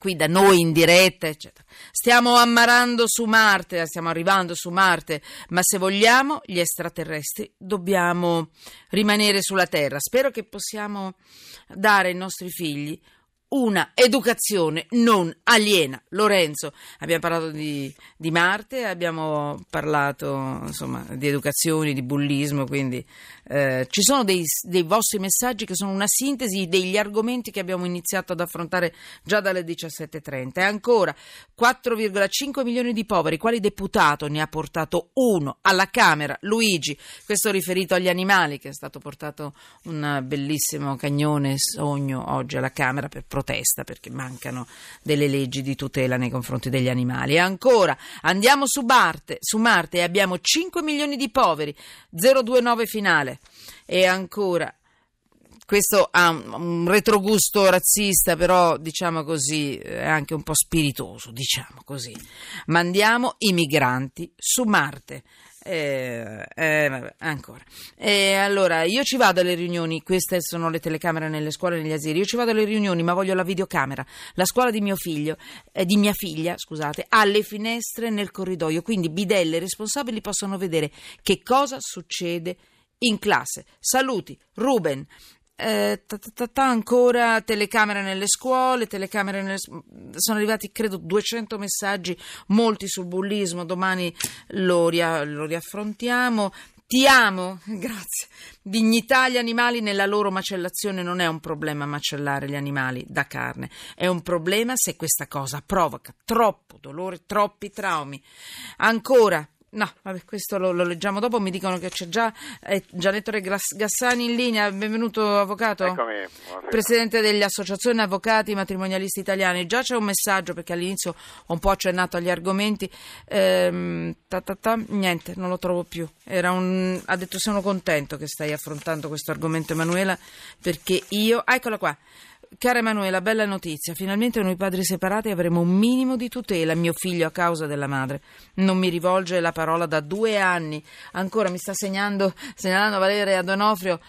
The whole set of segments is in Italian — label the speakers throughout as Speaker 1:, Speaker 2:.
Speaker 1: qui da noi in diretta, eccetera. Stiamo ammarando su Marte, stiamo arrivando su Marte, ma se vogliamo gli extraterrestri dobbiamo rimanere sulla Terra. Spero che possiamo dare ai nostri figli una educazione non aliena. Lorenzo, abbiamo parlato di, di Marte, abbiamo parlato insomma, di educazione, di bullismo, quindi eh, ci sono dei, dei, vostri messaggi che sono una sintesi degli argomenti che abbiamo iniziato ad affrontare già dalle 17.30. E ancora 4,5 milioni di poveri, quali deputato ne ha portato uno alla Camera? Luigi, questo riferito agli animali, che è stato portato un bellissimo cagnone sogno oggi alla Camera per protesta perché mancano delle leggi di tutela nei confronti degli animali. E ancora andiamo su Marte, su Marte e abbiamo 5 milioni di poveri, 029 finale. E ancora questo ha un retrogusto razzista, però diciamo così, è anche un po' spiritoso, diciamo così. Mandiamo i migranti su Marte. Eh, eh, vabbè, ancora. Eh, allora, io ci vado alle riunioni, queste sono le telecamere nelle scuole e negli asili. Io ci vado alle riunioni, ma voglio la videocamera. La scuola di mio figlio, eh, di mia figlia, scusate, ha le finestre nel corridoio, quindi bidelle responsabili possono vedere che cosa succede in classe. Saluti, Ruben. Eh, ancora telecamere nelle scuole, telecamere nelle... sono arrivati credo 200 messaggi, molti sul bullismo, domani lo, ria... lo riaffrontiamo. Ti amo, grazie. Dignità agli animali nella loro macellazione non è un problema macellare gli animali da carne, è un problema se questa cosa provoca troppo dolore, troppi traumi. Ancora, No, vabbè, questo lo, lo, leggiamo dopo. Mi dicono che c'è già eh, Gianettore Gassani in linea. Benvenuto, avvocato.
Speaker 2: Eccomi.
Speaker 1: Presidente delle associazioni avvocati matrimonialisti italiani. Già c'è un messaggio perché all'inizio ho un po' accennato agli argomenti. Ehm, ta ta ta, niente, non lo trovo più. Un, ha detto sono contento che stai affrontando questo argomento, Emanuela, perché io. Ah, eccola qua. Cara Emanuela, bella notizia. Finalmente noi padri separati avremo un minimo di tutela. Mio figlio a causa della madre non mi rivolge la parola da due anni. Ancora mi sta segnando, segnalando Valeria Donofrio.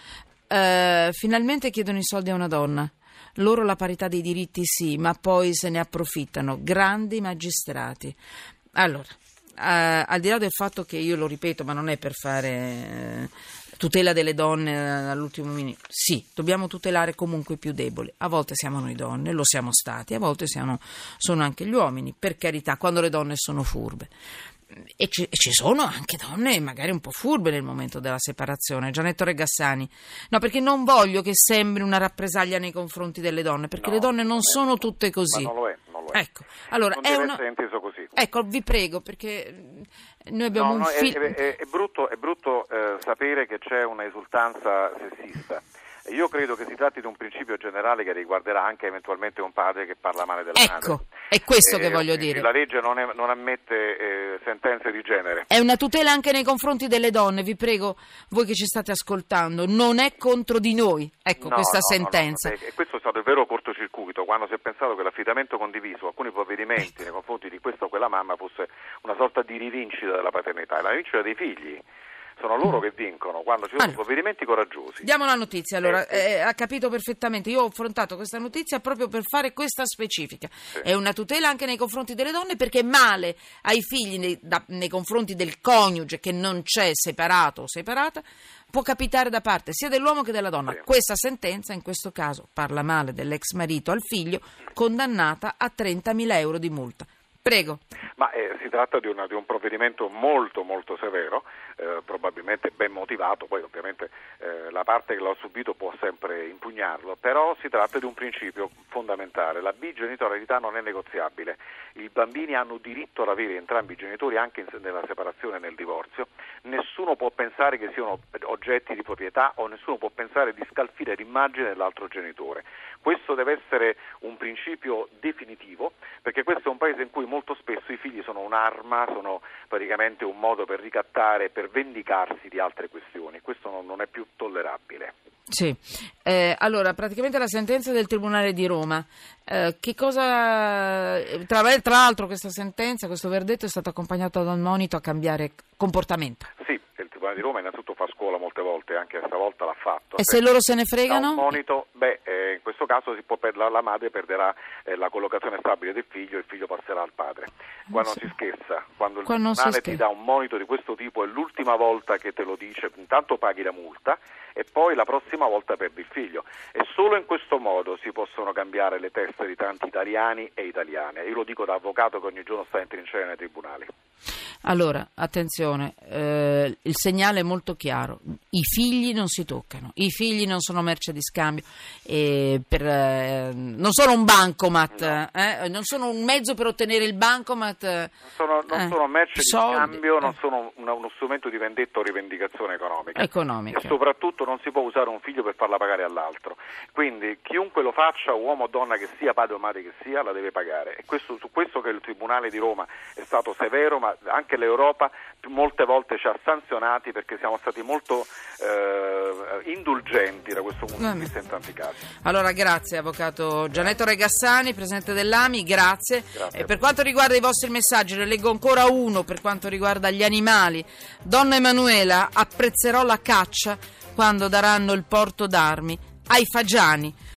Speaker 1: Eh, finalmente chiedono i soldi a una donna. Loro la parità dei diritti sì, ma poi se ne approfittano. Grandi magistrati. Allora, eh, al di là del fatto che io lo ripeto, ma non è per fare eh, tutela delle donne eh, all'ultimo minuto. Sì, dobbiamo tutelare comunque i più deboli. A volte siamo noi donne, lo siamo stati, a volte siamo, sono anche gli uomini, per carità, quando le donne sono furbe. E ci, e ci, sono anche donne magari un po' furbe nel momento della separazione. Gianetto Regassani. No, perché non voglio che sembri una rappresaglia nei confronti delle donne, perché
Speaker 2: no,
Speaker 1: le donne non sono tutte così.
Speaker 2: Ma non lo è. È.
Speaker 1: Ecco, allora
Speaker 2: non
Speaker 1: è
Speaker 2: deve
Speaker 1: una...
Speaker 2: essere inteso così.
Speaker 1: Ecco, vi prego, perché noi abbiamo
Speaker 2: no,
Speaker 1: un
Speaker 2: no,
Speaker 1: film.
Speaker 2: È, è, è, brutto, è brutto eh, sapere che c'è una esultanza sessista. Io credo che si tratti di un principio generale che riguarderà anche eventualmente un padre che parla male della
Speaker 1: ecco,
Speaker 2: madre.
Speaker 1: Ecco, è questo
Speaker 2: eh,
Speaker 1: che voglio dire.
Speaker 2: La legge non, è, non ammette eh, sentenze di genere.
Speaker 1: È una tutela anche nei confronti delle donne, vi prego, voi che ci state ascoltando, non è contro di noi, ecco
Speaker 2: no,
Speaker 1: questa
Speaker 2: no,
Speaker 1: sentenza.
Speaker 2: No, e questo è stato il vero cortocircuito, quando si è pensato che l'affidamento condiviso, alcuni provvedimenti
Speaker 1: ecco.
Speaker 2: nei confronti di questa o quella mamma fosse una sorta di rivincita della paternità, e la rivincita dei figli sono loro che vincono quando ci sono
Speaker 1: allora,
Speaker 2: provvedimenti coraggiosi.
Speaker 1: Diamo la notizia, allora,
Speaker 2: Eh, eh.
Speaker 1: eh, ha capito perfettamente. Io ho affrontato questa notizia proprio per fare questa specifica.
Speaker 2: Sì.
Speaker 1: È una tutela anche nei confronti delle donne perché male ai figli nei, da, nei confronti del coniuge che non c'è separato o separata può capitare da parte sia dell'uomo che della donna.
Speaker 2: Sì.
Speaker 1: Questa sentenza, in questo caso, parla male dell'ex marito al figlio, condannata a 30.000 euro di multa. Prego.
Speaker 2: Ma eh, si tratta di, una, di, un provvedimento molto molto severo, eh, probabilmente ben motivato, poi ovviamente eh, la parte che l'ha subito può sempre impugnarlo, però si tratta di un principio fondamentale, la bigenitorialità non è negoziabile, i bambini hanno diritto ad avere entrambi i genitori anche in, nella separazione e nel divorzio, nessuno può pensare che siano oggetti di proprietà o nessuno può pensare di scalfire l'immagine dell'altro genitore. Questo deve essere un principio definitivo, perché questo è un paese in cui molto spesso i figli sono un'arma, sono praticamente un modo per ricattare, per vendicarsi di altre questioni. Questo non, non è più tollerabile.
Speaker 1: Sì, eh, allora praticamente la sentenza del Tribunale di Roma, eh, che cosa, tra, tra, l'altro questa sentenza, questo verdetto è stato accompagnato da un monito a cambiare comportamento.
Speaker 2: Sì, il Tribunale di Roma innanzitutto fa scuola molte volte, anche stavolta l'ha fatto.
Speaker 1: E se loro se ne fregano?
Speaker 2: un monito, beh, eh, caso per, la, la, madre perderà eh, la collocazione stabile del figlio e il figlio passerà al padre. Qua non si scherza, quando il tribunale ti dà un monito di questo tipo è l'ultima volta che te lo dice, intanto paghi la multa e poi la prossima volta perdi il figlio. E solo in questo modo si possono cambiare le teste di tanti italiani e italiane. Io lo dico da avvocato che ogni giorno sta in trincea nei tribunali.
Speaker 1: Allora, attenzione, eh, il segnale è molto chiaro, i figli non si toccano, i figli non sono merce di scambio, eh, per, eh, non sono un bancomat, no. Eh, non sono un mezzo per ottenere il bancomat.
Speaker 2: Non sono, non
Speaker 1: eh,
Speaker 2: sono merce
Speaker 1: soldi,
Speaker 2: di scambio, non
Speaker 1: eh.
Speaker 2: sono una, uno strumento di vendetta o rivendicazione economica.
Speaker 1: economica.
Speaker 2: E soprattutto non si può usare un figlio per farla pagare all'altro. Quindi chiunque lo faccia, uomo o donna che sia, padre o madre che sia, la deve pagare. E questo, su questo che il Tribunale di Roma è stato severo, ma anche anche l'Europa molte volte ci ha sanzionati perché siamo stati molto eh, indulgenti da questo punto di vista in tanti casi.
Speaker 1: Allora grazie Avvocato Gianetto Regassani, Presidente dell'AMI, grazie. grazie. per quanto riguarda i vostri messaggi, ne leggo ancora uno per quanto riguarda gli animali. Donna Emanuela, apprezzerò la caccia quando daranno il porto d'armi ai fagiani